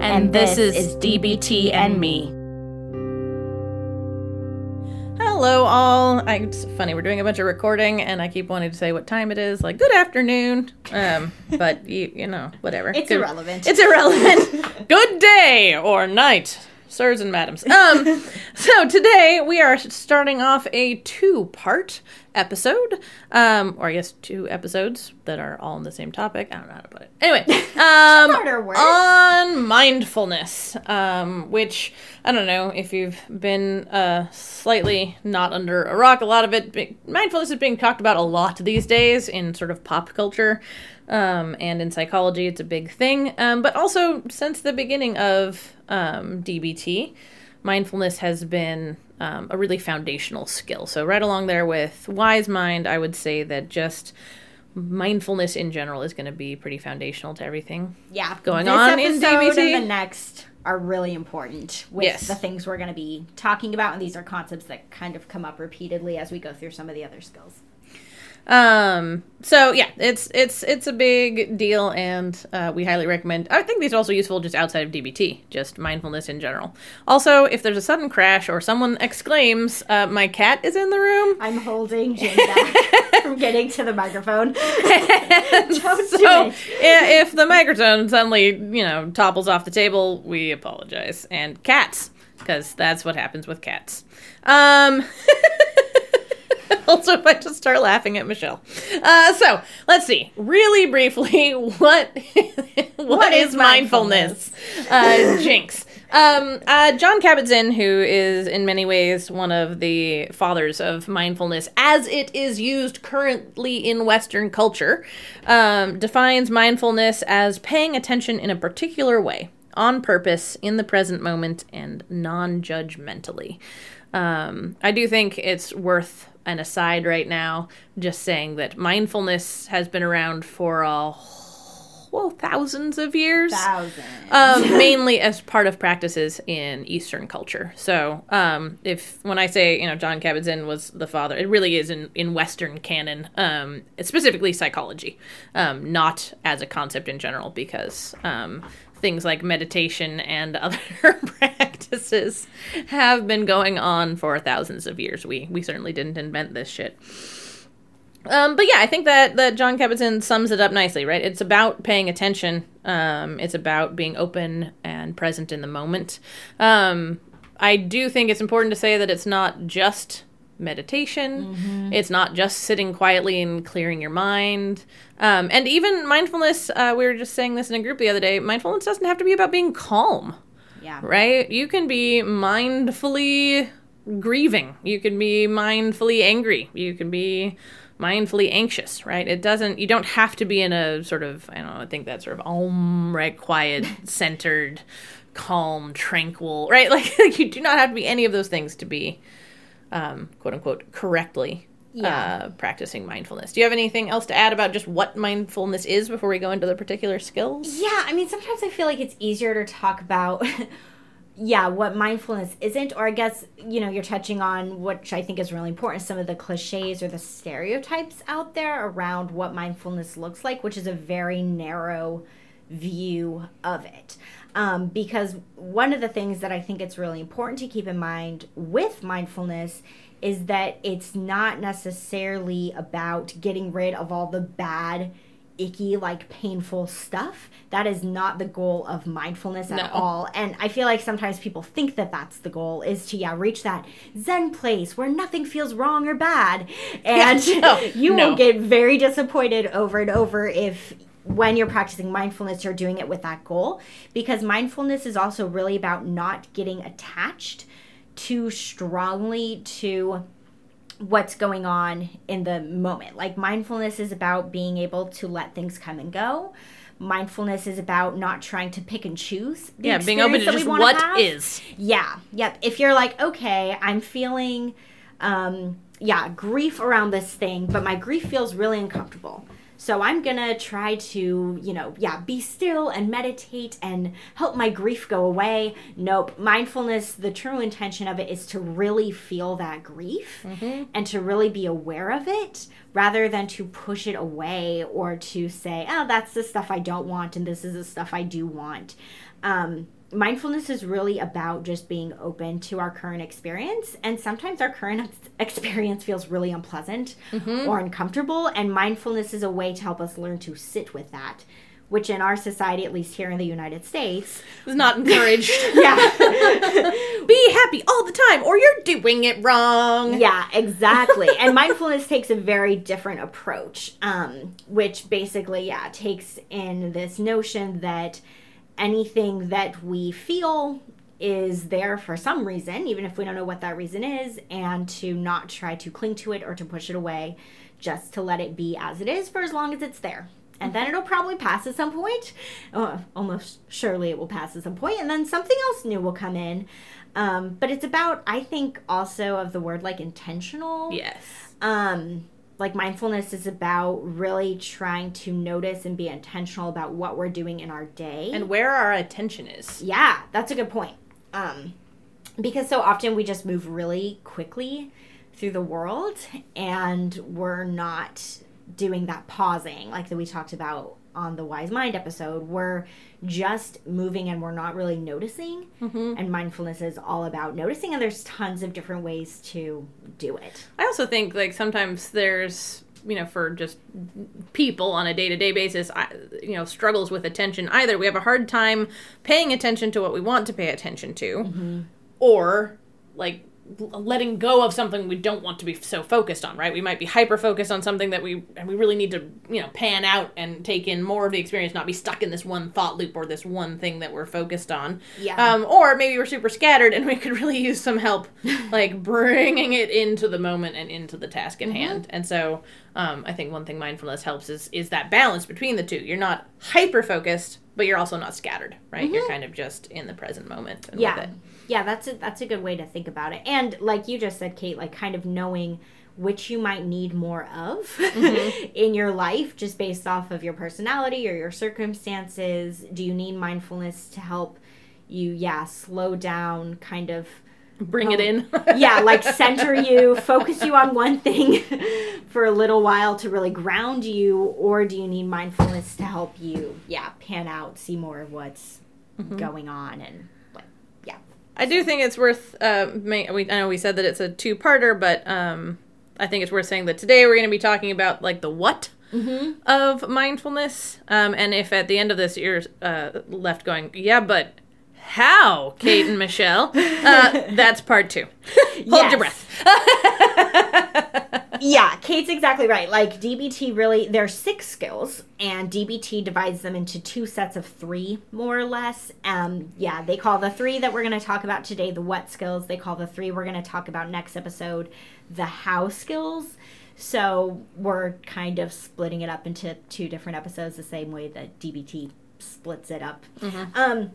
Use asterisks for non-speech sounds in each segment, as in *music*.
And, and this, this, is, is DBT and me. Hello, all. I, it's funny, we're doing a bunch of recording, and I keep wanting to say what time it is, like good afternoon. Um, *laughs* but you, you know, whatever. It's good, irrelevant. It's irrelevant. *laughs* good day or night sirs and madams. Um, *laughs* so today we are starting off a two-part episode, um, or I guess two episodes that are all on the same topic. I don't know how to put it. Anyway, *laughs* um, on mindfulness, um, which I don't know if you've been uh, slightly not under a rock. A lot of it, mindfulness is being talked about a lot these days in sort of pop culture. Um, and in psychology, it's a big thing. Um, but also, since the beginning of um, DBT, mindfulness has been um, a really foundational skill. So, right along there with Wise Mind, I would say that just mindfulness in general is going to be pretty foundational to everything yeah going on in DBT. And the next are really important with yes. the things we're going to be talking about, and these are concepts that kind of come up repeatedly as we go through some of the other skills. Um, so yeah, it's it's it's a big deal, and uh, we highly recommend. I think these are also useful just outside of DBT, just mindfulness in general. Also, if there's a sudden crash or someone exclaims, uh, "My cat is in the room," I'm holding *laughs* Jane back from getting to the microphone. *laughs* *laughs* Don't so, do if the microphone suddenly you know topples off the table, we apologize. And cats, because that's what happens with cats. Um. *laughs* also, if I just start laughing at Michelle. Uh, so let's see, really briefly, *laughs* what what, *laughs* what is, mindfulness? mindfulness? Uh, Jinx. Um, uh, Jon Kabat-Zinn, who is in many ways one of the fathers of mindfulness as it is used currently in Western culture, um, defines mindfulness as paying attention in a particular way, on purpose, in the present moment, and non judgmentally. Um, I do think it's worth an aside right now, just saying that mindfulness has been around for a well, thousands of years. Thousands. Um, mainly as part of practices in Eastern culture. So, um, if when I say you know Jon Kabat-Zinn was the father, it really is in in Western canon, um, specifically psychology, um, not as a concept in general, because um, things like meditation and *laughs* other practices have been going on for thousands of years. We we certainly didn't invent this shit. Um, but yeah, I think that that Jon Kabat-Zinn sums it up nicely, right? It's about paying attention. Um, it's about being open and present in the moment. Um, I do think it's important to say that it's not just meditation. Mm-hmm. It's not just sitting quietly and clearing your mind. Um, and even mindfulness, uh, we were just saying this in a group the other day, mindfulness doesn't have to be about being calm. Yeah. Right? You can be mindfully grieving. You can be mindfully angry. You can be mindfully anxious, right? It doesn't, you don't have to be in a sort of, I don't know, I think that sort of om, right? Quiet, *laughs* centered, calm, tranquil, right? *laughs* Like, you do not have to be any of those things to be um, quote unquote correctly yeah. uh, practicing mindfulness. Do you have anything else to add about just what mindfulness is before we go into the particular skills? Yeah, I mean, sometimes I feel like it's easier to talk about. *laughs* yeah, what mindfulness isn't, or I guess, you know, you're touching on, which I think is really important, some of the cliches or the stereotypes out there around what mindfulness looks like, which is a very narrow view of it. Um, because one of the things that I think it's really important to keep in mind with mindfulness is that it's not necessarily about getting rid of all the bad, icky, like painful stuff. That is not the goal of mindfulness at no. all. And I feel like sometimes people think that that's the goal is to, yeah, reach that Zen place where nothing feels wrong or bad. *laughs* And no, *laughs* you no. will get very disappointed over and over if when you're practicing mindfulness, you're doing it with that goal because mindfulness is also really about not getting attached too strongly to what's going on in the moment. Like mindfulness is about being able to let things come and go, mindfulness is about not trying to pick and choose. Yeah, being open to experience that we just what have. is. Yeah. Yep. If you're like, okay, I'm feeling, um, yeah, grief around this thing, but my grief feels really uncomfortable. So I'm gonna try to, you know, yeah, be still and meditate and help my grief go away. Nope. Mindfulness, the true intention of it is to really feel that grief and to really be aware of it rather than to push it away or to say, oh, that's the stuff I don't want and this is the stuff I do want. Um, mindfulness is really about just being open to our current experience and sometimes our current ex- *laughs* experience feels really unpleasant or uncomfortable and mindfulness is a way to help us learn to sit with that which in our society at least here in the united states is not *laughs* encouraged. yeah *laughs* Be happy all the time, or you're doing it wrong. Yeah, exactly. and mindfulness takes a very different approach, um, which basically, yeah, takes in this notion that anything that we feel is there for some reason, even if we don't know what that reason is, and to not try to cling to it or to push it away, just to let it be as it is for as long as it's there. And then it'll probably pass at some point. Uh, almost surely it will pass at some point, and then something else new will come in. Um, but it's about, I think, also of the word like intentional. Yes. Um, like mindfulness is about really trying to notice and be intentional about what we're doing in our day. And where our attention is. yeah, that's a good point. Um, because so often we just move really quickly through the world and we're not doing that pausing like that we talked about on the wise mind episode we're just moving and we're not really noticing. Mm-hmm. And mindfulness is all about noticing and there's tons of different ways to do it. I also think like sometimes there's you know for just people on a day-to-day basis I, you know struggles with attention. Either we have a hard time paying attention to what we want to pay attention to mm-hmm. or like letting go of something we don't want to be so focused on right? We might be hyper focused on something that we and we really need to you know pan out and take in more of the experience not be stuck in this one thought loop or this one thing that we're focused on. Yeah. um, or maybe we're super scattered and we could *laughs* really use some help *laughs* like bringing it into the moment and into the task at hand. And so um, i think one thing mindfulness helps is is that balance between the two. You're not hyper focused but you're also not scattered right? You're kind of just in the present moment and with yeah. it. Yeah that's a that's a good way to think about it. And like you just said kate like kind of knowing which you might need more of mm-hmm. *laughs* in your life just based off of your personality or your circumstances. Do you need mindfulness to help you yeah slow down kind of bring it in. *laughs* Yeah like *laughs* center you focus you on one thing for a little while to really ground you or do you need mindfulness to help you yeah pan out see more of what's mm-hmm. going on and I do think it's worth. Uh, ma- we I know we said that it's a two-parter, but um, I think it's worth saying that today we're going to be talking about like the what of mindfulness. Um, and if at the end of this you're uh, left going, yeah, but how, Kate and Michelle? *laughs* Uh, that's part two. Hold your breath. *laughs* yeah, Kate's exactly right. Like DBT really there's six skills and DBT divides them into two sets of 3 more or less. Um yeah, they call the 3 that we're going to talk about today the what skills. They call the 3 we're going to talk about next episode the how skills. So we're kind of splitting it up into two different episodes the same way that DBT splits it up. Um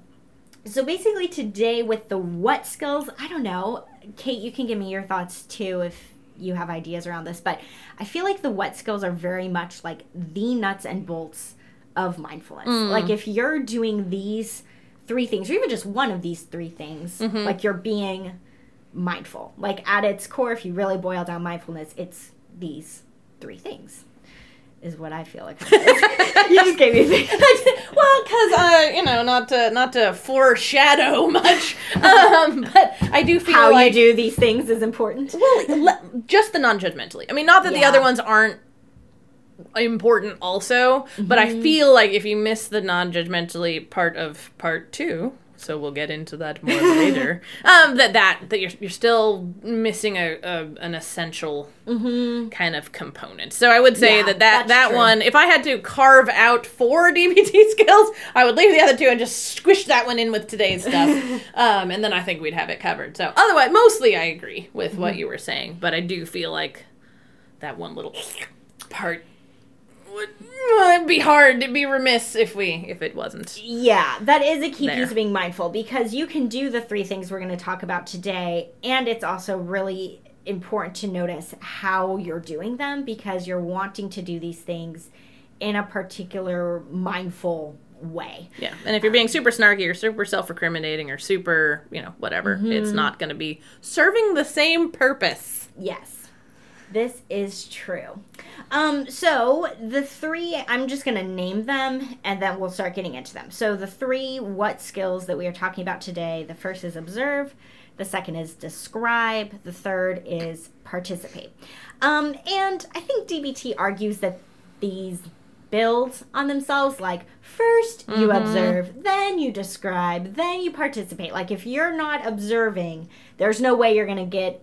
so basically today with the what skills, I don't know. Kate, you can give me your thoughts too if you have ideas around this, but I feel like the what skills are very much like the nuts and bolts of mindfulness. Mm. Like if you're doing these three things or even just one of these three things, mm-hmm. like you're being mindful. Like at its core if you really boil down mindfulness, it's these three things. Is what I feel like. *laughs* you just gave me. *laughs* well, because uh, you know, not to not to foreshadow *laughs* much, um, but I do feel How like you do these things is important. Well, just the non-judgmentally. I mean, not that the other ones aren't important also, but I Mm-hmm. feel like if you miss the non-judgmentally part of part 2, so we'll get into that more later. *laughs* Um that that that you're you're still missing a, a an essential kind of component. So I would say Mm-hmm. Yeah, that that that true. one if I had to carve out four *laughs* DBT skills, I would leave the other two and just squish that one in with today's stuff. *laughs* um and then I think we'd have it covered. So otherwise mostly I agree with Mm-hmm. what you were saying, but I do feel like that one little part would Well, it'd be hard. It'd be remiss if we if it wasn't. Yeah, that is a key There. piece of being mindful because you can do the three things we're going to talk about today, and it's also really important to notice how you're doing them because you're wanting to do these things in a particular mindful way. Yeah, and if you're being um, super snarky or super self-recriminating or super, you know, whatever, it's mm-hmm. not going to be serving the same purpose. Yes, this is true. Um, so the three, I'm just going to name them and then we'll start getting into them. So the three what skills that we are talking about today the first is observe, the second is describe, the third is participate. Um, and I think DBT argues that these build on themselves like first you observe then you describe then you participate like if you're not observing there's no way you're going to get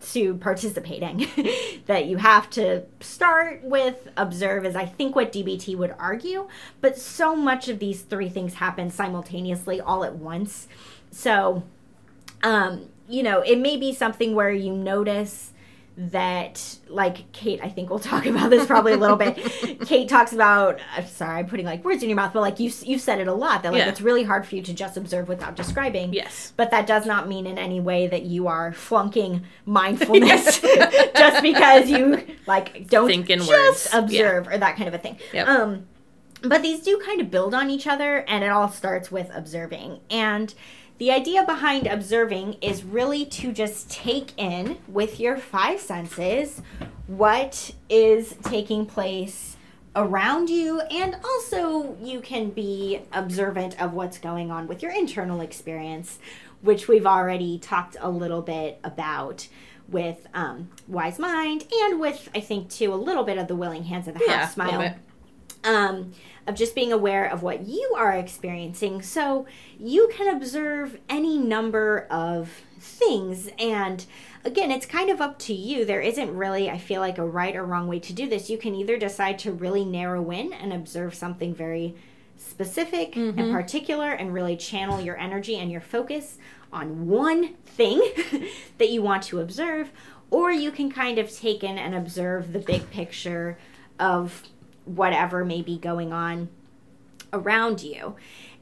to participating *laughs* that you have to start with observe is i think what dbt would argue. But so much of these three things happen simultaneously all at once. So um you know it may be something where you notice that like kate i think we'll talk about this probably a little bit *laughs* kate talks about I'm sorry i'm putting like words in your mouth but like you you've said it a lot that like Yeah. it's really hard for you to just observe without describing Yes. but that does not mean in any way that you are flunking *laughs* mindfulness *laughs* just because you like don't Think in just words. Yeah. observe or that kind of a thing. Yep. Um, but these do kind of build on each other, and it all starts with observing. And the idea behind observing is really to just take in with your five senses what is taking place around you and also you can be observant of what's going on with your internal experience which we've already talked a little bit about with um, wise mind and with i think too a little bit of the willing hands of the Yeah, half smile. um, of just being aware of what you are experiencing. So you can observe any number of things. And again, it's kind of up to you. There isn't really, I feel like, a right or wrong way to do this. You can either decide to really narrow in and observe something very specific and mm-hmm. particular and really channel your energy and your focus on one thing *laughs* that you want to observe, or you can kind of take in and observe the big picture of whatever may be going on around you.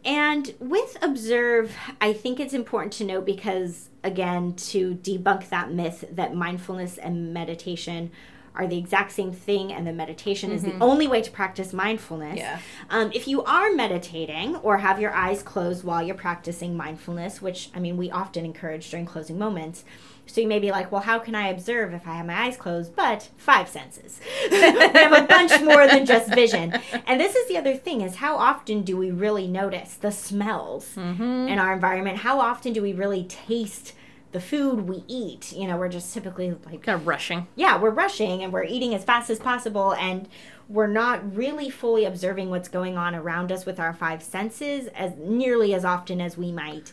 And with observe, I think it's important to note because, again, to debunk that myth that mindfulness and meditation are the exact same thing and the meditation is the only way to practice mindfulness. Yeah. Um, if you are meditating or have your eyes closed while you're practicing mindfulness, which I mean, we often encourage during closing moments. So you may be like, well, how can I observe if I have my eyes closed? But five senses. *laughs* we have a bunch more than just vision. And this is the other thing is how often do we really notice the smells mm-hmm. in our environment? How often do we really taste the food we eat? You know, we're just typically like Kind of rushing. yeah, we're rushing and we're eating as fast as possible and we're not really fully observing what's going on around us with our five senses as nearly as often as we might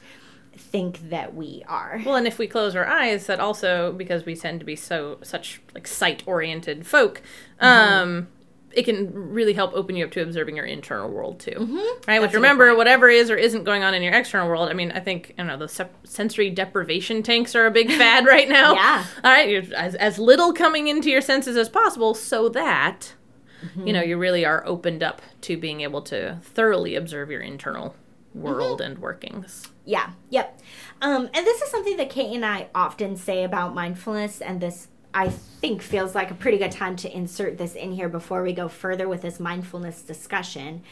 think that we are. Well, and if we close our eyes, that also because we tend to be so such like sight-oriented folk, mm-hmm. um, it can really help open you up to observing your internal world too. Mm-hmm. Right? Which remember, whatever is or isn't going on in your external world. I mean, I think I don't know the sep- sensory deprivation tanks are a big *laughs* fad right now. Yeah. All right, you're, as as little coming into your senses as possible, so that you mm-hmm. know you really are opened up to being able to thoroughly observe your internal world and workings. Yeah, yep. Um, and this is something that Kate and I often say about mindfulness, and this I think feels like a pretty good time to insert this in here before we go further with this mindfulness discussion.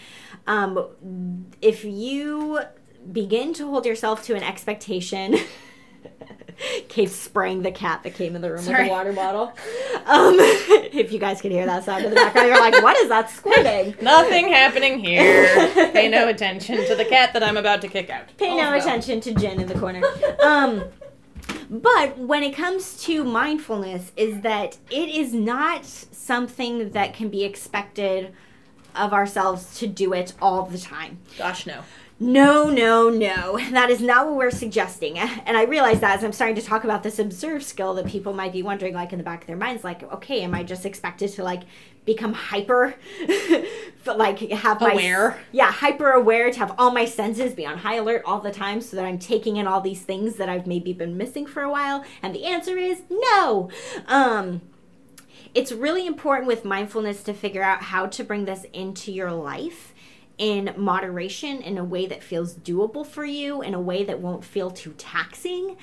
Um, if you begin to hold yourself to an expectation. *laughs* Kate's spraying the cat that came in the room with Sorry. a water bottle. Um, *laughs* if you guys can hear that sound in the background, you're like, "What is that squirting?" *laughs* Nothing happening here. Pay no attention to the cat that I'm about to kick out. Pay no attention to Jen in the corner. Um, but when it comes to mindfulness, is that it is not something that can be expected of ourselves to do it all the time. Gosh, no. No, no, no. *laughs* That is not what we're suggesting. *laughs* And I realize that as I'm starting to talk about this observe skill that people might be wondering like in the back of their minds like, okay, am I just expected to like become hyper *laughs* but like have my Aware. Yeah, hyper aware to have all my senses be on high alert all the time so that I'm taking in all these things that I've maybe been missing for a while? And the answer is no. Um it's really important with mindfulness to figure out how to bring this into your life in moderation in a way that feels doable for you, in a way that won't feel too taxing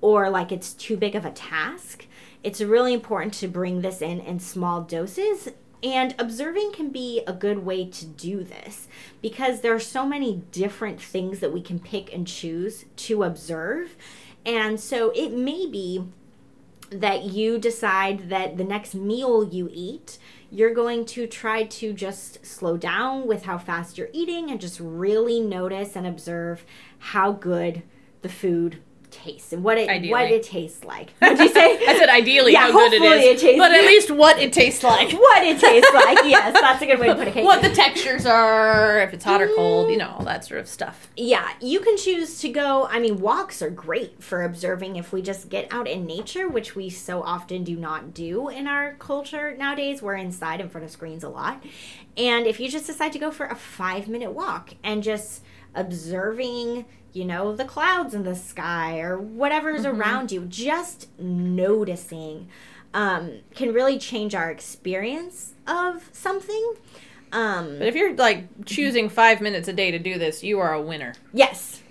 or like it's too big of a task. It's really important to bring this in in small doses. And observing can be a good way to do this because there are so many different things that we can pick and choose to observe. And so it may be that you decide that the next meal you eat, you're going to try to just slow down with how fast you're eating and just really notice and observe how good the food tastes and what it Ideally. what it tastes like. What'd you say? *laughs* I said ideally Yeah, how good it hopefully it tastes but at least what it tastes like. *laughs* what it tastes like. Yes, *laughs* that's a good way to put it. What the textures are, if it's hot or cold, you know, all that sort of stuff. yeah, you can choose to go. I mean, walks are great for observing if we just get out in nature, which we so often do not do in our culture nowadays. We're inside in front of screens a lot. And if you just decide to go for a five minute walk and just observing, you know, the clouds in the sky or whatever's around you, just noticing um, can really change our experience of something. Um, But if you're like choosing five minutes a day to do this, you are a winner. Yes,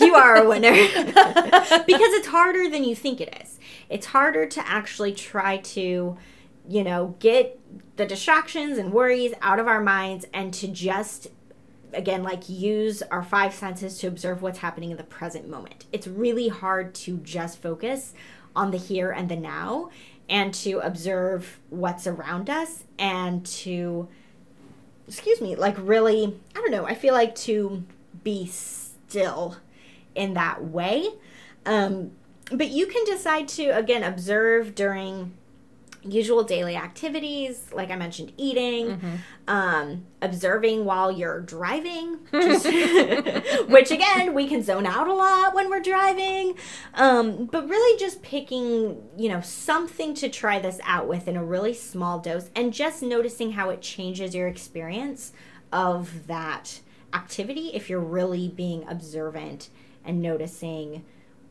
you are a winner. *laughs* because it's harder than you think it is. It's harder to actually try to, you know, get the distractions and worries out of our minds and to just, again, like use our five senses to observe what's happening in the present moment. It's really hard to just focus on the here and the now and to observe what's around us and to excuse me, like really, I don't know, I feel like to be still in that way. Um, but you can decide to, again, observe during usual daily activities, like I mentioned, eating, um, observing while you're driving, *laughs* just- *laughs* which again, we can zone out a lot when we're driving. Um, but really just picking, you know, something to try this out with in a really small dose and just noticing how it changes your experience of that activity if you're really being observant and noticing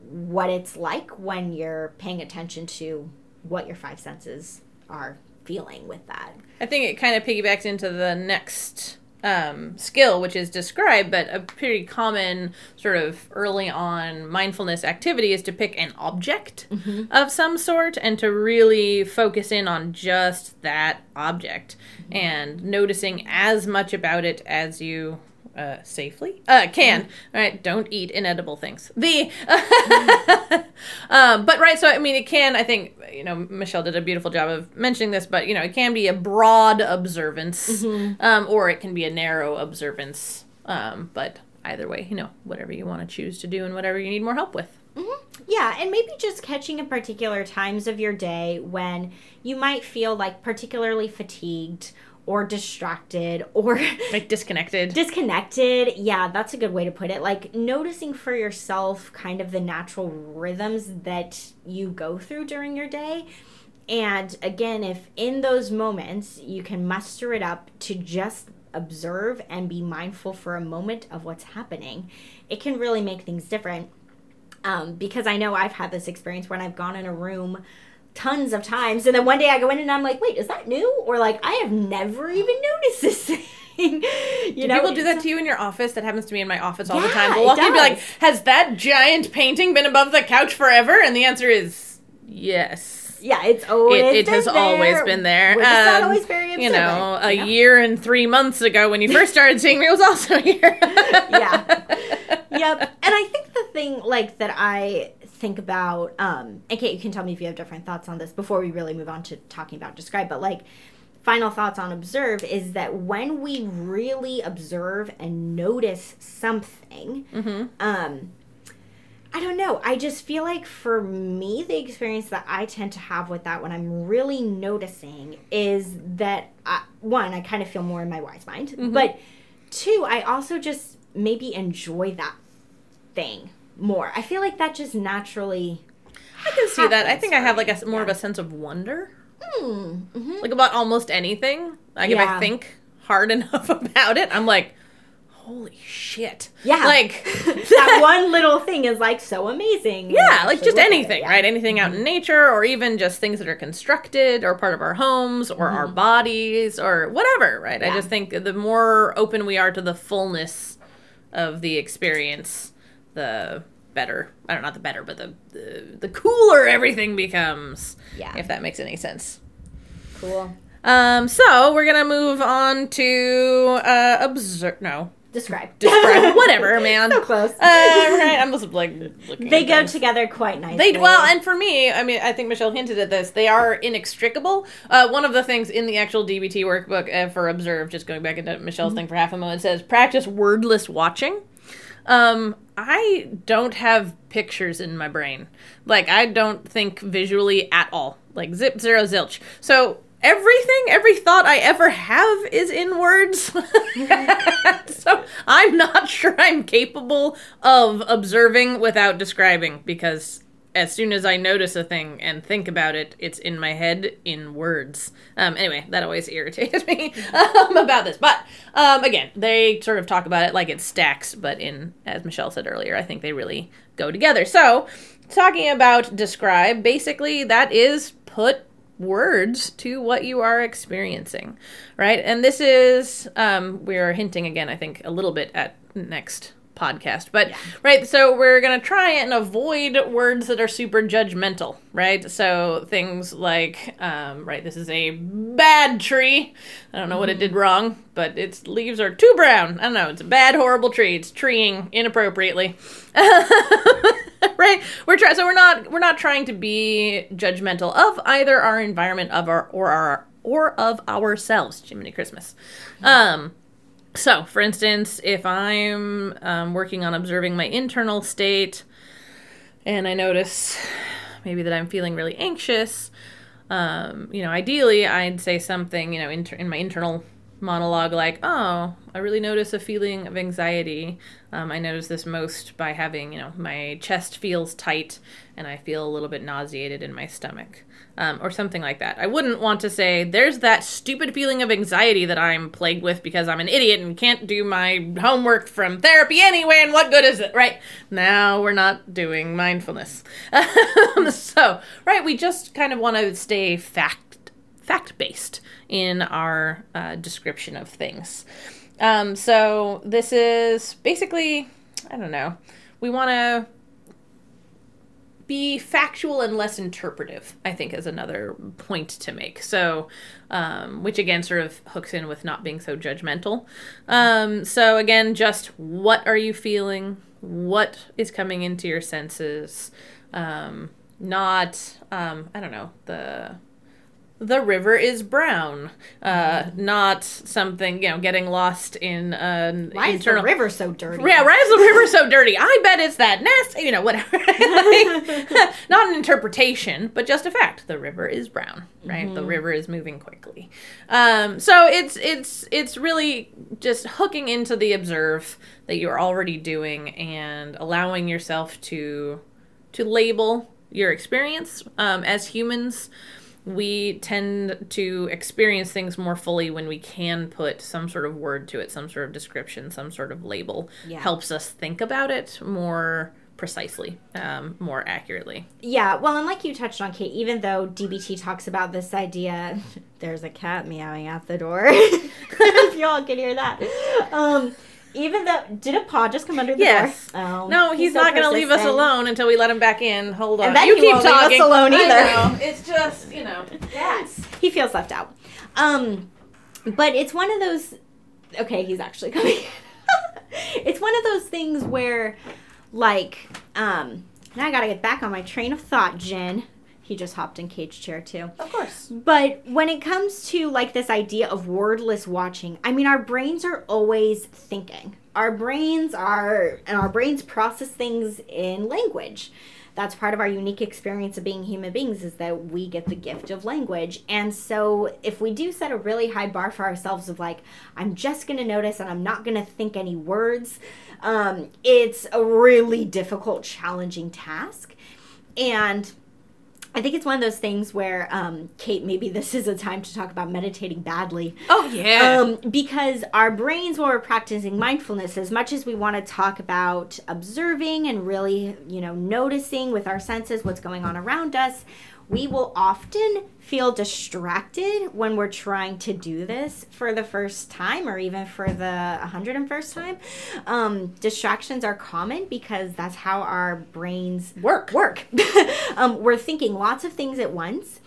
what it's like when you're paying attention to what your five senses are feeling with that. I think it kind of piggybacks into the next um, skill, which is describe, but a pretty common sort of early on mindfulness activity is to pick an object of some sort and to really focus in on just that object and noticing as much about it as you uh, safely uh, can. All right, don't eat inedible things. The *laughs* um, but right, so I mean, it can. I think you know Michelle did a beautiful job of mentioning this, but you know, it can be a broad observance, um, or it can be a narrow observance. Um, but either way, you know, whatever you want to choose to do and whatever you need more help with. Yeah, and maybe just catching at particular times of your day when you might feel like particularly fatigued or distracted or *laughs* Like disconnected. disconnected. Yeah, that's a good way to put it. Like noticing for yourself kind of the natural rhythms that you go through during your day. And again, if in those moments you can muster it up to just observe and be mindful for a moment of what's happening, it can really make things different. Um, because I know I've had this experience when I've gone in a room tons of times, and then one day I go in and I'm like, wait, is that new? Or like, I have never even noticed this *laughs* thing. you Do know, people do that to you in your office? That happens to me in my office all the time. They'll walk in and be like, "Has that giant painting been above the couch forever?" And the answer is yes. Yeah, it's always It, it been has there. always been there. We're not Um, always very You know, a you know? year and three months ago when you first started seeing me, it was also *laughs* here. *laughs* yeah. Yep. And I think the thing like that I think about, um, and Kate, you can tell me if you have different thoughts on this before we really move on to talking about describe, but like final thoughts on observe is that when we really observe and notice something, um, I don't know. I just feel like for me, the experience that I tend to have with that when I'm really noticing is that, I, one, I kind of feel more in my wise mind. But two, I also just maybe enjoy that thing more. I feel like that just naturally. I can see that. I think I have like a more of a sense of wonder, Hmm. mhm. like about almost anything. Like if I think hard *laughs* enough about it, I'm like, holy shit. Yeah. Like, *laughs* that *laughs* one little thing is like so amazing. yeah, like just at it, anything, yeah. right? Anything out in nature, or even just things that are constructed or part of our homes or our bodies or whatever, right? I Mm-hmm. Just think the more open we are to the fullness of the experience, the better. I don't know, not the better, but the the, the cooler everything becomes. Yeah. If that makes any sense. Cool. Um, so we're gonna move on to uh observe no. Describe. *laughs* Describe whatever, *laughs* man. so close. Uh, right, I'm just like they go things. together quite nicely. They well, and for me, I mean, I think Michelle hinted at this. They are inextricable. Uh, one of the things in the actual DBT workbook uh, for Observe, just going back into Michelle's Mm-hmm. thing for half a moment, says practice wordless watching. Um, I don't have pictures in my brain. Like I don't think visually at all. Like zip zero zilch. So everything, every thought I ever have is in words. *laughs* so I'm not *laughs* sure I'm capable of observing without describing because as soon as I notice a thing and think about it, it's in my head in words. Um, anyway, that always *laughs* irritates me um, about this. But um, again, they sort of talk about it like it stacks, but in, as Michelle said earlier, I think they really go together. So, talking about describe, basically, that is put words to what you are experiencing, right? And this is, um, we're hinting again, I think, a little bit at next podcast. But right, so we're gonna try and avoid words that are super judgmental, right? So things like, um, right, this is a bad tree. I don't know what it did wrong, but its leaves are too brown. I don't know. It's a bad, horrible tree. It's treeing inappropriately. *laughs* right we're trying so we're not we're not trying to be judgmental of either our environment of our or our or of ourselves jiminy christmas um so for instance if i'm um, working on observing my internal state and i notice maybe that i'm feeling really anxious um, you know ideally i'd say something you know inter- in my internal monologue like oh i really notice a feeling of anxiety. Um, i notice this most by having you know my chest feels tight and i feel a little bit nauseated in my stomach um, or something like that. I wouldn't want to say there's that stupid feeling of anxiety that i'm plagued with because i'm an idiot and can't do my homework from therapy anyway and what good is it? Right? Now we're not doing mindfulness. *laughs* So right we just kind of want to stay fact fact based in our uh, description of things. Um, so this is basically, I don't know, we want to be factual and less interpretive, I think, is another point to make. So, um, which again sort of hooks in with not being so judgmental. Um, so, again, just what are you feeling? What is coming into your senses? Um, not, um, I don't know, the the river is brown, uh, not something you know getting lost in an Why is the river so dirty? yeah, why is the river so dirty? I bet it's that nasty, you know, whatever. Like, *laughs* *laughs* not an interpretation, but just a fact. The river is brown, right? The river is moving quickly. Um, so it's it's it's really just hooking into the observe that you're already doing and allowing yourself to to label your experience um, as humans we tend to experience things more fully when we can put some sort of word to it, some sort of description, some sort of label. Yeah. Helps us think about it more precisely, um, more accurately. Yeah, well, and like you touched on, Kate, even though DBT talks about this idea, *laughs* there's a cat meowing at the door. *laughs* if y'all can hear that. Um, even though, did a paw just come under the Yes. door? Oh, No, he's, so not going to leave us alone until we let him back in. Hold on. And then you he keep won't leave us talking. alone I either. know. *laughs* It's just, you know. Yes, he feels left out. Um, but it's one of those. Okay, he's actually coming. *laughs* it's one of those things where, like, um, now I gotta get back on my train of thought, Jen. He just hopped in cage chair too. Of course. But when it comes to like this idea of wordless watching, I mean, our brains are always thinking. Our brains are, and our brains process things in language. That's part of our unique experience of being human beings is that we get the gift of language. And so if we do set a really high bar for ourselves of like, I'm just going to notice and I'm not going to think any words, um, it's a really difficult, challenging task. And I think it's one of those things where, um, Kate, maybe this is a time to talk about meditating badly. Oh yeah. Um, because our brains, while we're practicing mindfulness, as much as we want to talk about observing and really, you know, noticing with our senses what's going on around us, we will often feel distracted when we're trying to do this for the first time or even for the 101st time. Um, distractions are common because that's how our brains Work. Work. *laughs* um, we're thinking lots of things at once,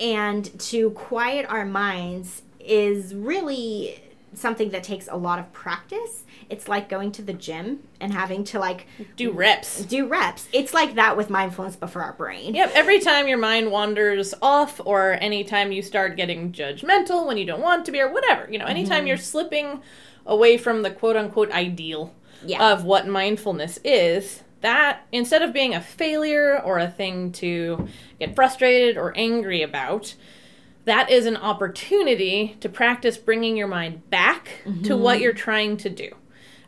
and to quiet our minds is really something that takes a lot of practice. It's like going to the gym and having to like Do reps. do reps. It's like that with mindfulness, but for our brain. Yep, every time your mind wanders off, or anytime you start getting judgmental when you don't want to be, or whatever, you know, anytime Mm-hmm. you're slipping away from the quote unquote ideal Yeah. of what mindfulness is, that instead of being a failure or a thing to get frustrated or angry about, that is an opportunity to practice bringing your mind back to mm-hmm. what you're trying to do.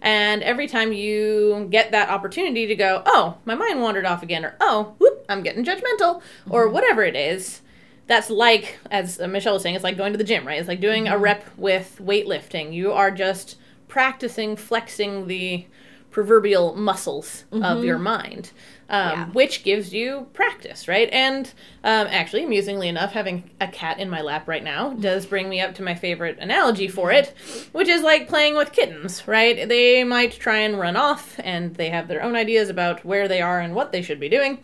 And every time you get that opportunity to go, oh, my mind wandered off again, or oh, whoop, I'm getting judgmental, or mm-hmm. whatever it is, that's like, as Michelle was saying, it's like going to the gym, right? It's like doing a mm-hmm. rep with weightlifting. You are just practicing flexing the proverbial muscles of your mind, um, Yeah. which gives you practice, right? And um, actually, amusingly enough, having a cat in my lap right now does bring me up to my favorite analogy for it, which is like playing with kittens, right? They might try and run off, and they have their own ideas about where they are and what they should be doing.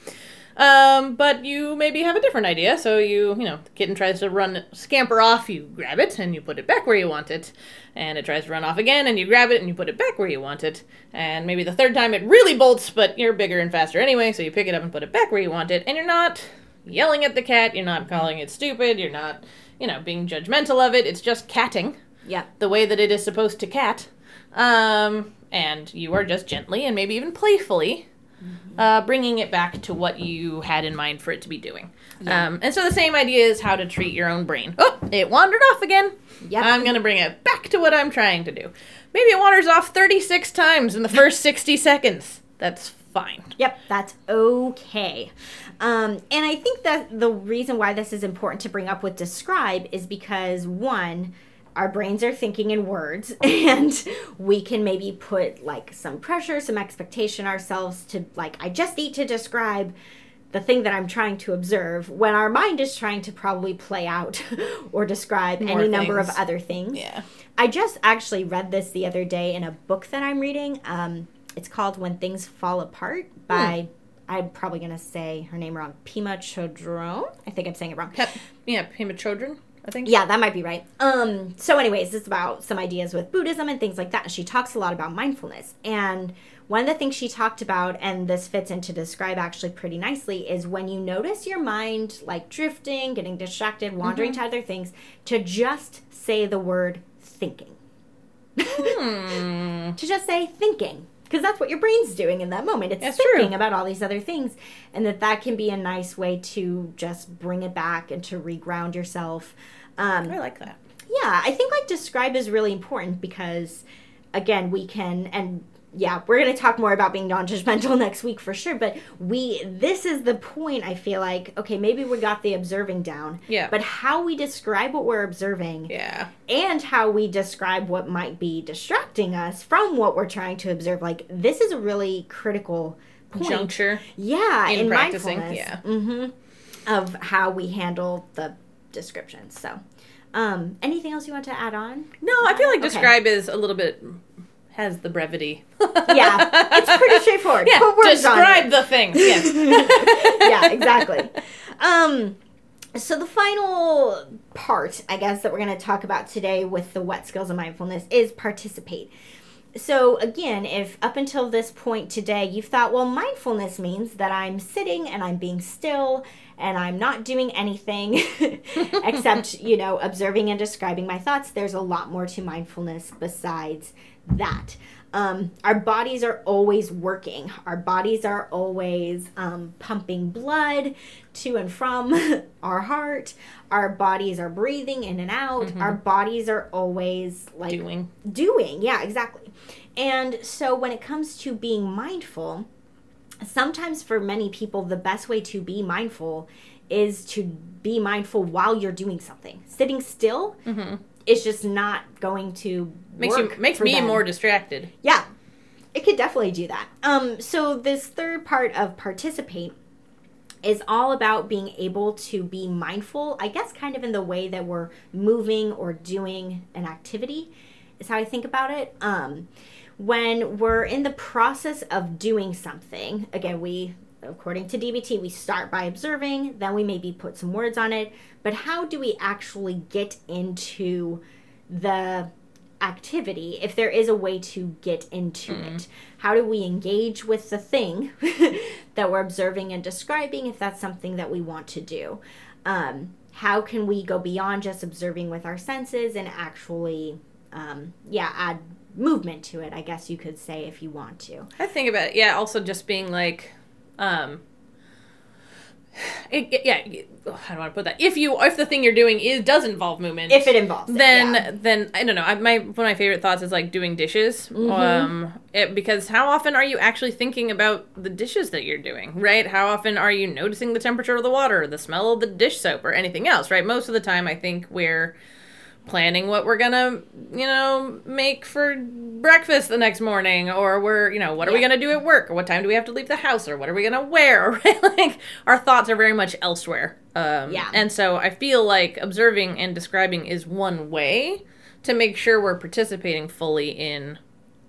Um, but you maybe have a different idea, so you, you know, the kitten tries to run, scamper off, you grab it and you put it back where you want it. And it tries to run off again, and you grab it and you put it back where you want it. And maybe the third time it really bolts, but you're bigger and faster anyway, so you pick it up and put it back where you want it. And you're not yelling at the cat, you're not calling it stupid, you're not, you know, being judgmental of it. It's just catting Yeah. the way that it is supposed to cat. Um, and you are just gently and maybe even playfully uh, bringing it back to what you had in mind for it to be doing. Um, and so the same idea is how to treat your own brain. Oh, it wandered off again. Yep. I'm going to bring it back to what I'm trying to do. Maybe it wanders off 36 times in the first *laughs* 60 seconds. That's fine. Yep, that's okay. Um, and I think that the reason why this is important to bring up with describe is because one, our brains are thinking in words, *laughs* and we can maybe put like some pressure, some expectation ourselves to like, I just need to describe the thing that I'm trying to observe when our mind is trying to probably play out *laughs* or describe More any number of other things. Yeah. I just actually read this the other day in a book that I'm reading. Um, it's called When Things Fall Apart by, I'm probably to say her name wrong, Pima Chodron. I think I'm saying it wrong. Pep, yeah, Pima Chodron, I think. Yeah, that might be right. Um, so, anyways, it's about some ideas with Buddhism and things like that. And she talks a lot about mindfulness. And one of the things she talked about, and this fits into describe actually pretty nicely, is when you notice your mind like drifting, getting distracted, wandering to other things, to just say the word thinking. *laughs* Hmm. to just say thinking because that's what your brain's doing in that moment it's That's thinking true. about all these other things and that that can be a nice way to just bring it back and to reground yourself um, I like that. yeah i think like describe is really important because again we can and yeah we're going to talk more about being non-judgmental *laughs* next week for sure but we this is the point i feel like okay maybe we got the observing down Yeah. but how we describe what we're observing Yeah. and how we describe what might be distracting us from what we're trying to observe. Like this is a really critical point. Juncture. Yeah, in in, practicing, yeah. hmm of how we handle the descriptions. So, um, anything else you want to add on? No, I feel like Okay. describe is a little bit has the brevity. *laughs* Yeah, it's pretty straightforward. Yeah, describe the things. Yes. yeah, *laughs* *laughs* exactly. Um, so the final part, I guess, that we're going to talk about today with the wet skills of mindfulness is participate. So again, if up until this point today you've thought, well, mindfulness means that I'm sitting and I'm being still and I'm not doing anything except, you know, observing and describing my thoughts, there's a lot more to mindfulness besides that. Um, our bodies are always working. Our bodies are always um, pumping blood to and from *laughs* our heart. Our bodies are breathing in and out. Our bodies are always like Doing. doing. Yeah, exactly. And so when it comes to being mindful, sometimes for many people, the best way to be mindful is to be mindful while you're doing something. Sitting still is just not going to. Makes you makes me them. more distracted. Yeah, it could definitely do that. Um, so this third part of participate is all about being able to be mindful. I guess kind of in the way that we're moving or doing an activity is how I think about it. Um, when we're in the process of doing something, again, we according to DBT, we start by observing, then we maybe put some words on it. But how do we actually get into the activity if there is a way to get into it how do we engage with the thing *laughs* that we're observing and describing if that's something that we want to do um, how can we go beyond just observing with our senses and actually um, yeah add movement to it i guess you could say if you want to I think about it. Yeah, also just being like, um, it, it- yeah. oh, How do I want to put that? If you, if the thing you're doing is does involve movement, if it involves it, then yeah. then I don't know. I, my one of my favorite thoughts is like doing dishes, Mm-hmm. um, it, because how often are you actually thinking about the dishes that you're doing, right? How often are you noticing the temperature of the water, the smell of the dish soap, or anything else, right? Most of the time, I think we're planning what we're gonna you know make for breakfast the next morning or we're you know what are we gonna do at work or what time do we have to leave the house or what are we gonna wear *laughs* right? Like our thoughts are very much elsewhere. Um Yeah. and so i feel like observing and describing is one way to make sure we're participating fully in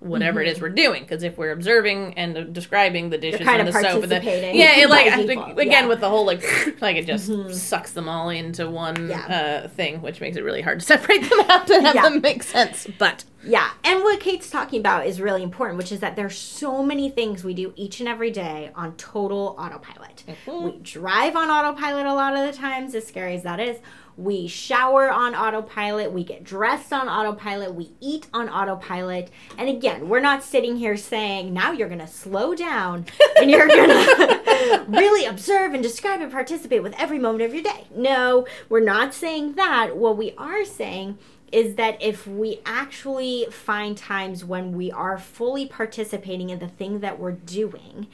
whatever it is we're doing because if we're observing and describing the dishes and the soap and the, yeah it like by I think, default, again yeah. Mm-hmm. with the whole like *laughs* like it just sucks them all into one Yeah. uh, thing which makes it really hard to *laughs* separate them out and have Yeah. them make sense but Yeah, and what Kate's talking about is really important, which is that there's so many things we do each and every day on total autopilot. Mhm. We drive on autopilot a lot of the times, as scary as that is. We shower on autopilot. We get dressed on autopilot. We eat on autopilot. And again, we're not sitting here saying, now you're going to slow down *laughs* and you're going *laughs* to really observe and describe and participate with every moment of your day. No, we're not saying that. What we are saying is that if we actually find times when we are fully participating in the thing that we're doing,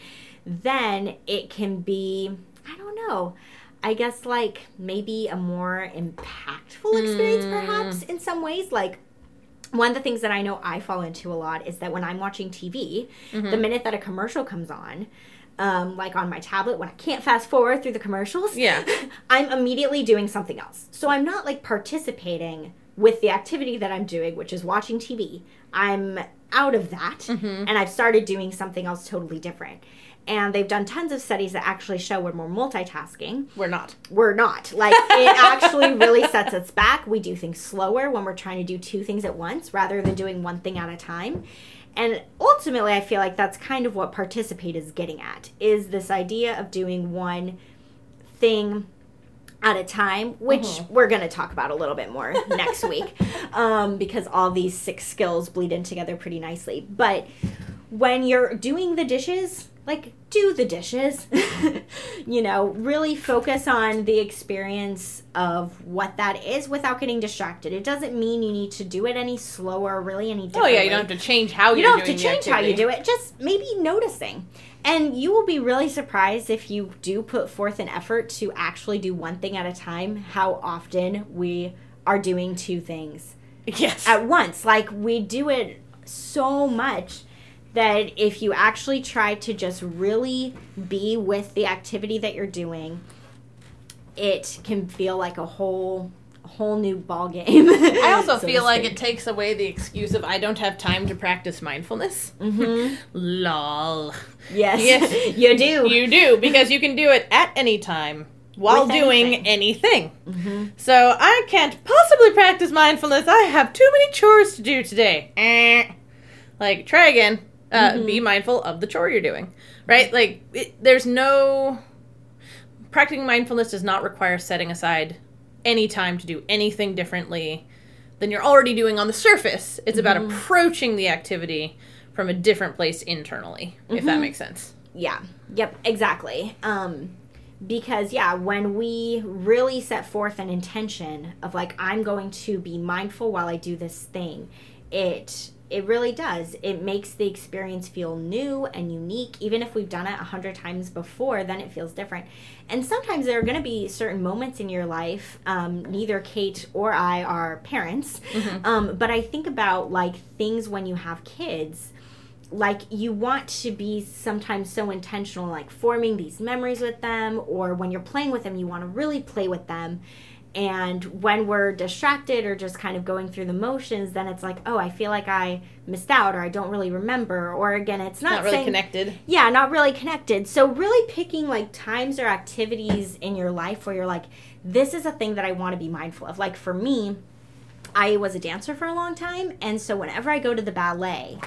then it can be, I don't know, I guess like maybe a more impactful experience, mm. perhaps in some ways. Like, one of the things that I know I fall into a lot is that when I'm watching TV, the mm-hmm. minute that a commercial comes on, um, like on my tablet, when I can't fast forward through the commercials, Yeah. *laughs* I'm immediately doing something else. So I'm not like participating with the activity that I'm doing, which is watching TV. I'm out of that mm-hmm. and I've started doing something else totally different. And they've done tons of studies that actually show when we're more multitasking, we're not we're not. Like it *laughs* actually really sets us back. We do things slower when we're trying to do two things at once rather than doing one thing at a time. And ultimately I feel like that's kind of what participate is getting at is this idea of doing one thing at a time, which we're going to talk about a little bit more *laughs* next week um, because all these six skills bleed in together pretty nicely. But when you're doing the dishes, like do the dishes, *laughs* you know, really focus on the experience of what that is without getting distracted. It doesn't mean you need to do it any slower, really any oh yeah you don't have to change how you don't have to change how you do it just maybe noticing. And you will be really surprised if you do put forth an effort to actually do one thing at a time how often we are doing two things *laughs* yes. at once. Like we do it so much that if you actually try to just really be with the activity that you're doing it can feel like a whole whole new ball game *laughs* I also so feel like it takes away the excuse of I don't have time to practice mindfulness. Mhm. *laughs* Lol. yes, Yes. *laughs* you do You do because you can do it at any time while With doing anything. anything. So I can't possibly practice mindfulness. I have too many chores to do today. Eh. Like try again. Uh, Be mindful of the chore you're doing. Right? Like it, there's no practicing mindfulness does not require setting aside any time to do anything differently than you're already doing on the surface. It's about approaching the activity from a different place internally, if that makes sense. Yeah. Yep, exactly. Um because yeah, when we really set forth an intention of like I'm going to be mindful while I do this thing, it it really does. It makes the experience feel new and unique. Even if we've done it a hundred times before, then it feels different. And sometimes there are going to be certain moments in your life. Um, neither Kate or I are parents, um, but I think about like things when you have kids like you want to be sometimes so intentional like forming these memories with them or when you're playing with them you want to really play with them and when we're distracted or just kind of going through the motions then it's like oh i feel like i missed out or i don't really remember. Or again it's not, Not really saying- connected. yeah not really connected. So really picking like times or activities in your life where you're like this is a thing that i want to be mindful of. Like for me I was a dancer for a long time, and so whenever I go to the ballet,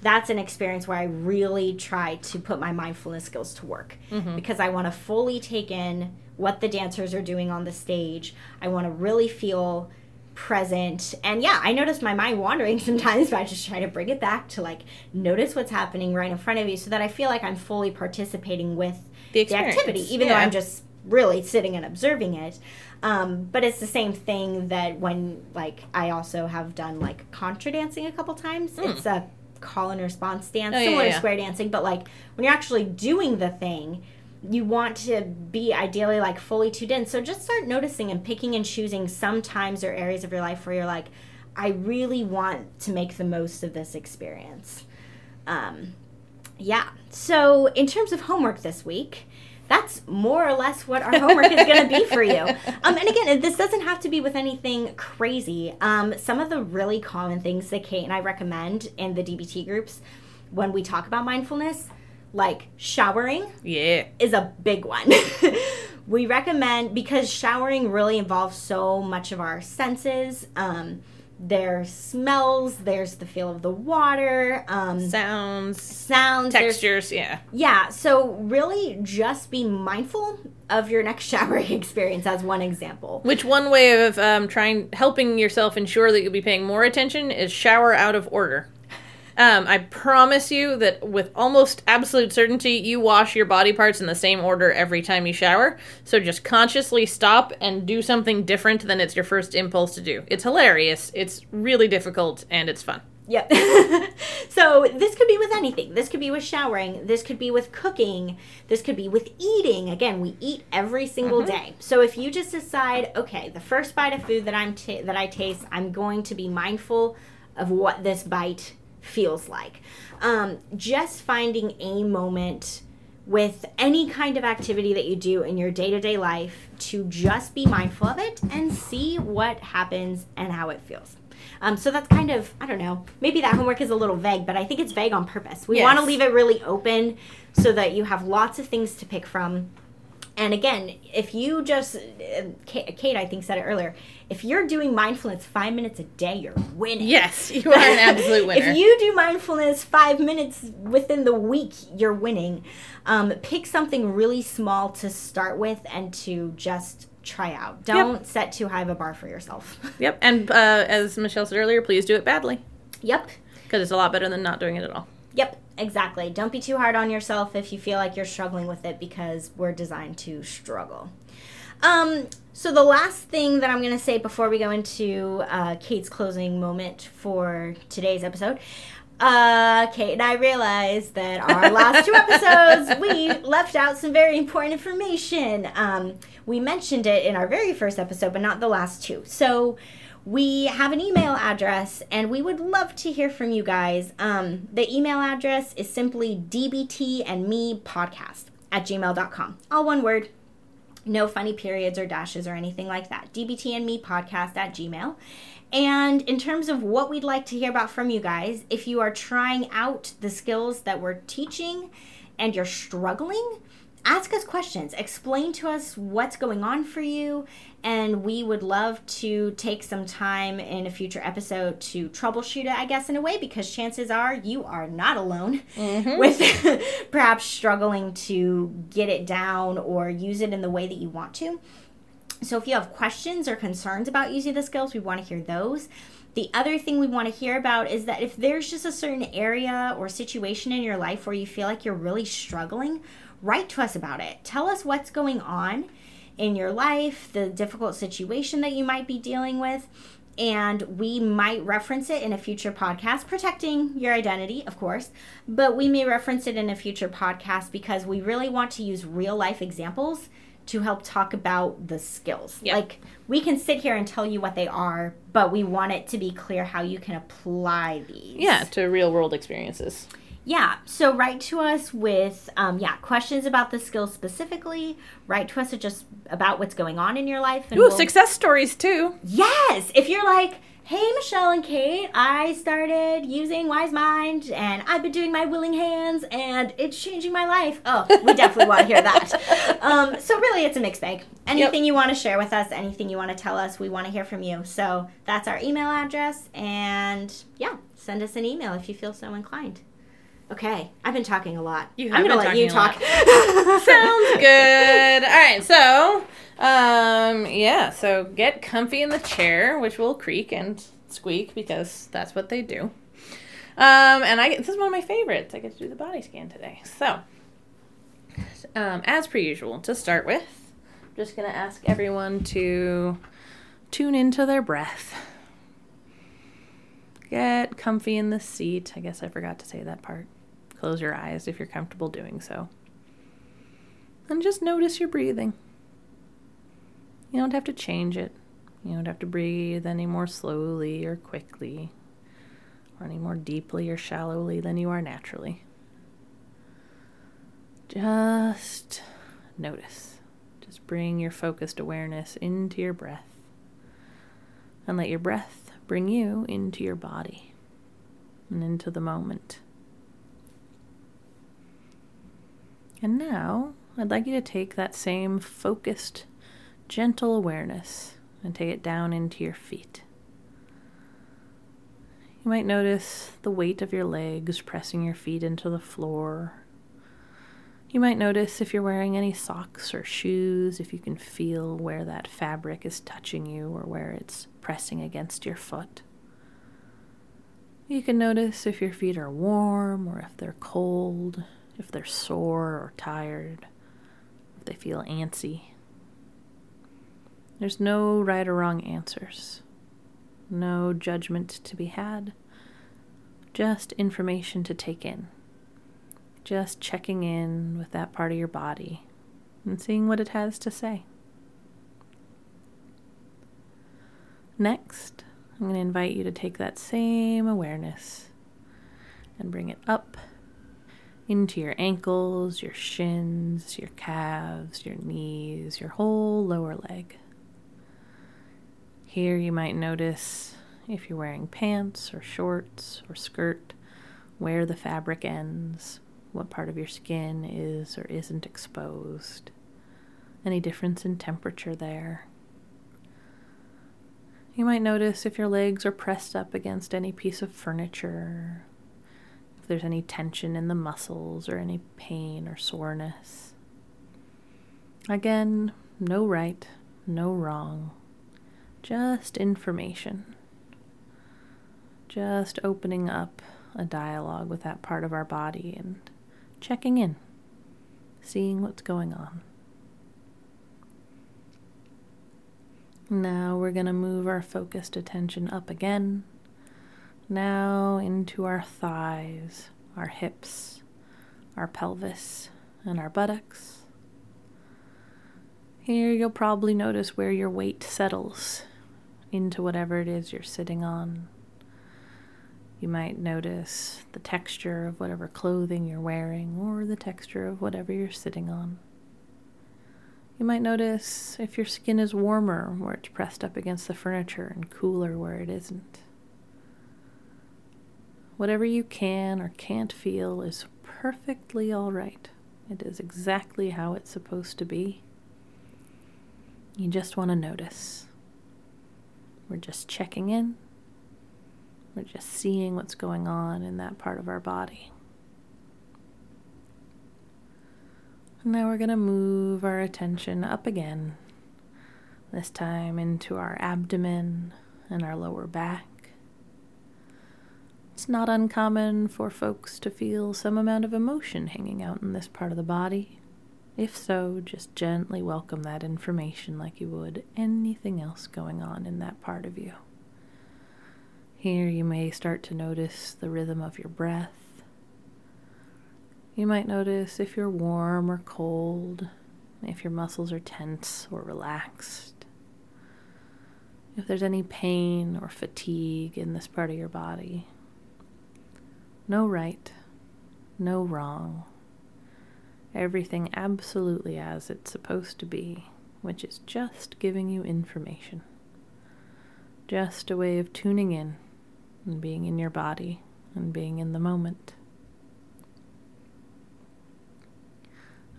that's an experience where I really try to put my mindfulness skills to work mm-hmm. because I want to fully take in what the dancers are doing on the stage. I want to really feel present. And yeah, I notice my mind wandering *laughs* sometimes, but I just try to bring it back to like notice what's happening right in front of you so that I feel like I'm fully participating with The the activity, even though. I'm just really sitting and observing it. Um, but it's the same thing that when like I also have done like contra dancing a couple times. It's a call and response dance. Oh, yeah, similar yeah. to square dancing, but like when you're actually doing the thing, you want to be ideally like fully tuned in. So just start noticing and picking and choosing some times or areas of your life where you're like, I really want to make the most of this experience. Um, yeah. So, in terms of homework this week, that's more or less what our homework is going to be *laughs* for you. Um, and again, this doesn't have to be with anything crazy. Um, some of the really common things that Kate and I recommend in the DBT groups when we talk about mindfulness, like showering, Yeah. is a big one. *laughs* we recommend because showering really involves so much of our senses. Um, there's smells, there's the feel of the water, um, Sounds, sounds, textures. Yeah. yeah, so really just be mindful of your next *laughs* showering experience as one example. Which one way of um, trying helping yourself ensure that you'll be paying more attention is shower out of order. Um, I promise you that with almost absolute certainty, you wash your body parts in the same order every time you shower. So just consciously stop and do something different than it's your first impulse to do. It's hilarious, it's really difficult, and it's fun. Yep. *laughs* so this could be with anything. This could be with showering. This could be with cooking. This could be with eating. Again, we eat every single day. So if you just decide, okay, the first bite of food that I'm ta- that I taste, I'm going to be mindful of what this bite feels like. Um, just finding a moment with any kind of activity that you do in your day to day life to just be mindful of it and see what happens and how it feels. Um, so that's kind of, I don't know, maybe that homework is a little vague, but I think it's vague on purpose. We want to leave it really open so that you have lots of things to pick from. And again, if you just, uh, Kate, Kate, I think, said it earlier, if you're doing mindfulness five minutes a day, you're winning. Yes, you are an absolute *laughs* winner. If you do mindfulness five minutes within the week, you're winning. Um, pick something really small to start with and to just try out. Don't set too high of a bar for yourself. *laughs* Yep, and uh, as Michelle said earlier, please do it badly yep. because it's a lot better than not doing it at all. Yep, exactly. Don't be too hard on yourself if you feel like you're struggling with it because we're designed to struggle. Um, so the last thing that I'm going to say before we go into uh, Kate's closing moment for today's episode. Uh, Kate and I realized that our *laughs* last two episodes we left out some very important information. Um, we mentioned it in our very first episode, but not the last two. So we have an email address and we would love to hear from you guys. Um, the email address is simply dbt and me podcast at gmail.com. All one word. No funny periods or dashes or anything like that. DBT and me podcast at gmail. And in terms of what we'd like to hear about from you guys, if you are trying out the skills that we're teaching and you're struggling, ask us questions. Explain to us what's going on for you. And we would love to take some time in a future episode to troubleshoot it, I guess, in a way, because chances are you are not alone mm-hmm. *laughs* with *laughs* perhaps struggling to get it down or use it in the way that you want to. So if you have questions or concerns about using the skills, we want to hear those. The other thing we want to hear about is that if there's just a certain area or situation in your life where you feel like you're really struggling, write to us about it. Tell us what's going on in your life, the difficult situation that you might be dealing with. and we might reference it in a future podcast, protecting your identity, of course, but we may reference it in a future podcast because we really want to use real life examples to help talk about the skills. Yep. Like we can sit here and tell you what they are, but we want it to be clear how you can apply these. Yeah, to real world experiences. Yeah, so write to us with um, yeah questions about the skill specifically. Write to us just about what's going on in your life. And Ooh, we'll- success stories too. Yes, if you're like, hey Michelle and Kate, I started using Wise Mind and I've been doing my willing hands and it's changing my life. Oh, we definitely want to hear that. *laughs* Um, so really, it's a mixed bag. Anything you want to share with us, anything you want to tell us, we want to hear from you. So that's our email address, and yeah, send us an email if you feel so inclined. Okay, I've been talking a lot. You I'm gonna been let you talk. *laughs* *laughs* Sounds good. All right, so um, yeah, so get comfy in the chair, which will creak and squeak because that's what they do. Um, and I this is one of my favorites. I get to do the body scan today. So, um, as per usual, to start with, I'm just gonna ask everyone to tune into their breath. Get comfy in the seat. I guess I forgot to say that part. Close your eyes if you're comfortable doing so. And just notice your breathing. You don't have to change it. You don't have to breathe any more slowly or quickly, or any more deeply or shallowly than you are naturally. Just notice. Just bring your focused awareness into your breath. And let your breath bring you into your body and into the moment. And now, I'd like you to take that same focused, gentle awareness and take it down into your feet. You might notice the weight of your legs pressing your feet into the floor. You might notice if you're wearing any socks or shoes, if you can feel where that fabric is touching you or where it's pressing against your foot. You can notice if your feet are warm or if they're cold, if they're sore or tired, if they feel antsy. There's no right or wrong answers, no judgment to be had, just information to take in. Just checking in with that part of your body and seeing what it has to say. Next, I'm going to invite you to take that same awareness and bring it up into your ankles, your shins, your calves, your knees, your whole lower leg. Here you might notice if you're wearing pants or shorts or skirt, where the fabric ends, what part of your skin is or isn't exposed, any difference in temperature there. You might notice if your legs are pressed up against any piece of furniture, there's any tension in the muscles or any pain or soreness. Again, no right, no wrong, just information. Just opening up a dialogue with that part of our body and checking in, seeing what's going on. Now we're going to move our focused attention up again. Now into our thighs, our hips, our pelvis, and our buttocks. Here you'll probably notice where your weight settles into whatever it is you're sitting on. You might notice the texture of whatever clothing you're wearing or the texture of whatever you're sitting on. You might notice if your skin is warmer where it's pressed up against the furniture and cooler where it isn't. Whatever you can or can't feel is perfectly all right. It is exactly how it's supposed to be. You just want to notice. We're just checking in. We're just seeing what's going on in that part of our body. And now we're going to move our attention up again, this time into our abdomen and our lower back. It's not uncommon for folks to feel some amount of emotion hanging out in this part of the body. If so, just gently welcome that information like you would anything else going on in that part of you. Here you may start to notice the rhythm of your breath. You might notice if you're warm or cold, if your muscles are tense or relaxed, if there's any pain or fatigue in this part of your body. No right, no wrong. Everything absolutely as it's supposed to be, which is just giving you information. Just a way of tuning in and being in your body and being in the moment.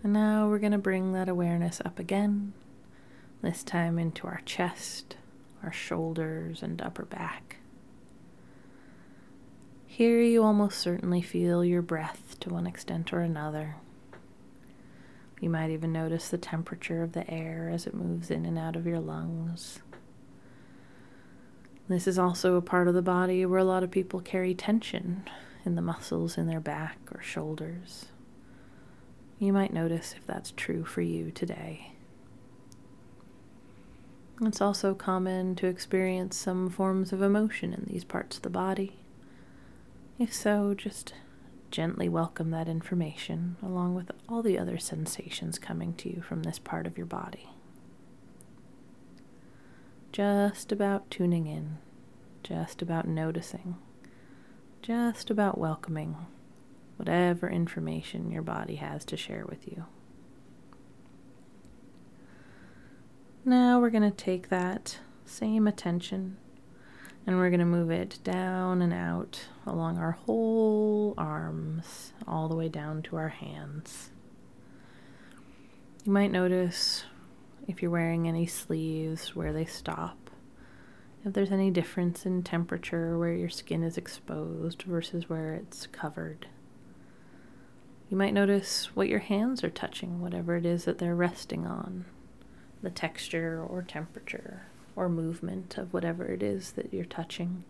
And now we're going to bring that awareness up again, this time into our chest, our shoulders, and upper back. Here you almost certainly feel your breath to one extent or another. You might even notice the temperature of the air as it moves in and out of your lungs. This is also a part of the body where a lot of people carry tension in the muscles in their back or shoulders. You might notice if that's true for you today. It's also common to experience some forms of emotion in these parts of the body. If so, just gently welcome that information along with all the other sensations coming to you from this part of your body. Just about tuning in, just about noticing, just about welcoming whatever information your body has to share with you. Now we're going to take that same attention and we're going to move it down and out along our whole arms, all the way down to our hands. You might notice if you're wearing any sleeves where they stop, if there's any difference in temperature where your skin is exposed versus where it's covered. You might notice what your hands are touching, whatever it is that they're resting on, the texture or temperature or movement of whatever it is that you're touching.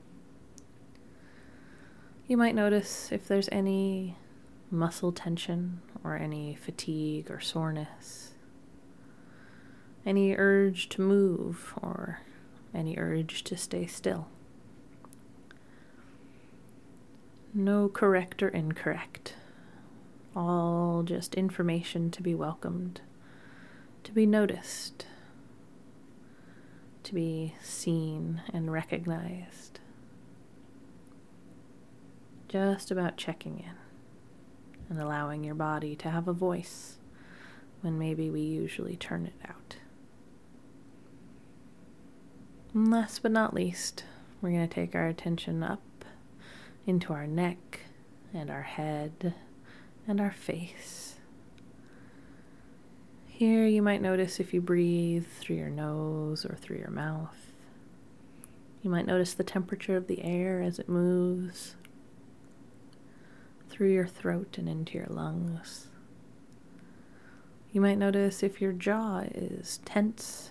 You might notice if there's any muscle tension or any fatigue or soreness, any urge to move or any urge to stay still. No correct or incorrect all just information to be welcomed, to be noticed, to be seen and recognized. Just about checking in and allowing your body to have a voice when maybe we usually turn it out. And last but not least, we're going to take our attention up into our neck and our head and our face. Here you might notice if you breathe through your nose or through your mouth. You might notice the temperature of the air as it moves through your throat and into your lungs. You might notice if your jaw is tense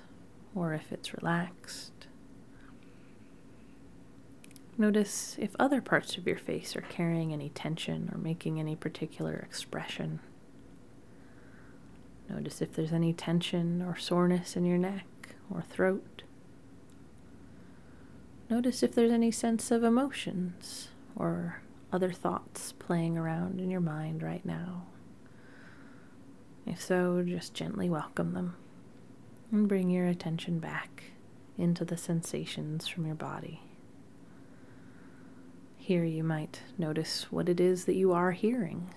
or if it's relaxed. Notice if other parts of your face are carrying any tension or making any particular expression. Notice if there's any tension or soreness in your neck or throat. Notice if there's any sense of emotions or other thoughts playing around in your mind right now. If so, just gently welcome them and bring your attention back into the sensations from your body. Here you might notice what it is that you are hearing.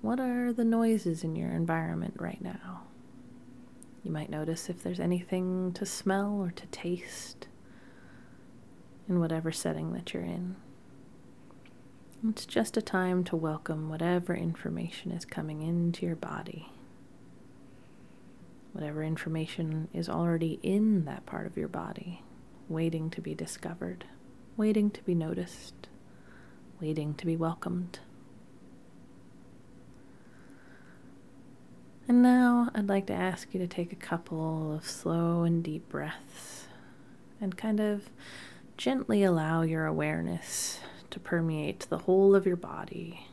What are the noises in your environment right now? You might notice if there's anything to smell or to taste in whatever setting that you're in. It's just a time to welcome whatever information is coming into your body. Whatever information is already in that part of your body, waiting to be discovered waiting to be noticed, waiting to be welcomed. And now I'd like to ask you to take a couple of slow and deep breaths and kind of gently allow your awareness to permeate the whole of your body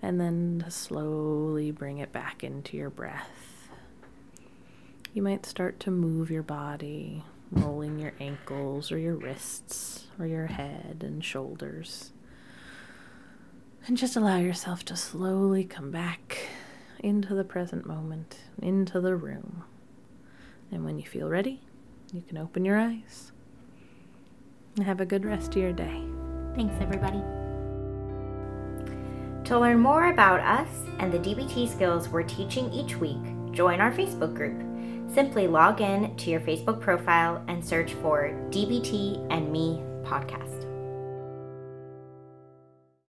and then to slowly bring it back into your breath. You might start to move your body rolling your ankles or your wrists or your head and shoulders. And just allow yourself to slowly come back into the present moment, into the room. And when you feel ready, you can open your eyes. And have a good rest of your day. Thanks, everybody. To learn more about us and the DBT skills we're teaching each week, join our Facebook group. Simply log in to your Facebook profile and search for DBT and Me podcast.